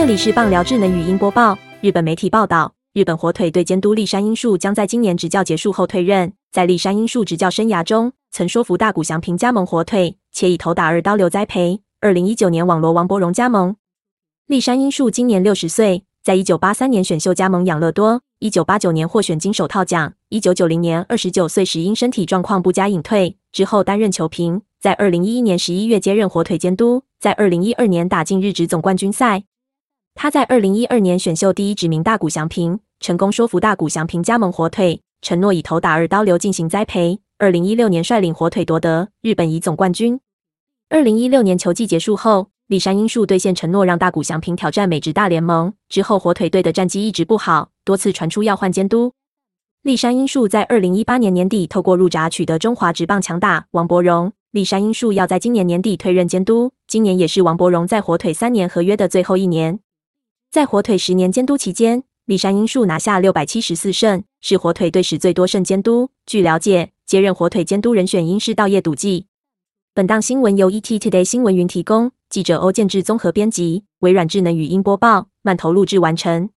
这里是棒聊智能语音播报。日本媒体报道，日本火腿队监督立山英树将在今年执教结束后退任。在立山英树执教生涯中，曾说服大谷翔平加盟火腿，且以投打二刀流栽培。二零一九年网罗王柏荣加盟。立山英树今年六十岁，在一九八三年选秀加盟养乐多，一九八九年获选金手套奖，一九九零年二十九岁时因身体状况不佳隐退，之后担任球评。在二零一一年十一月接任火腿监督，在二零一二年打进日职总冠军赛。他在二零一二年选秀第一指名大谷翔平，成功说服大谷翔平加盟火腿，承诺以投打二刀流进行栽培。二零一六年率领火腿夺得日本乙总冠军。二零一六年球季结束后，立山英树兑现承诺，让大谷翔平挑战美职大联盟。之后火腿队的战绩一直不好，多次传出要换监督。立山英树在二零一八年年底透过入闸取得中华职棒强打王柏荣。立山英树要在今年年底退任监督，今年也是王柏荣在火腿三年合约的最后一年。在火腿十年监督期间，立山英树拿下六百七十四胜，是火腿队史最多胜监督。据了解，接任火腿监督人选应是道业笃纪。本档新闻由 ET Today 新闻云提供，记者欧建志综合编辑，微软智能语音播报，慢投录制完成。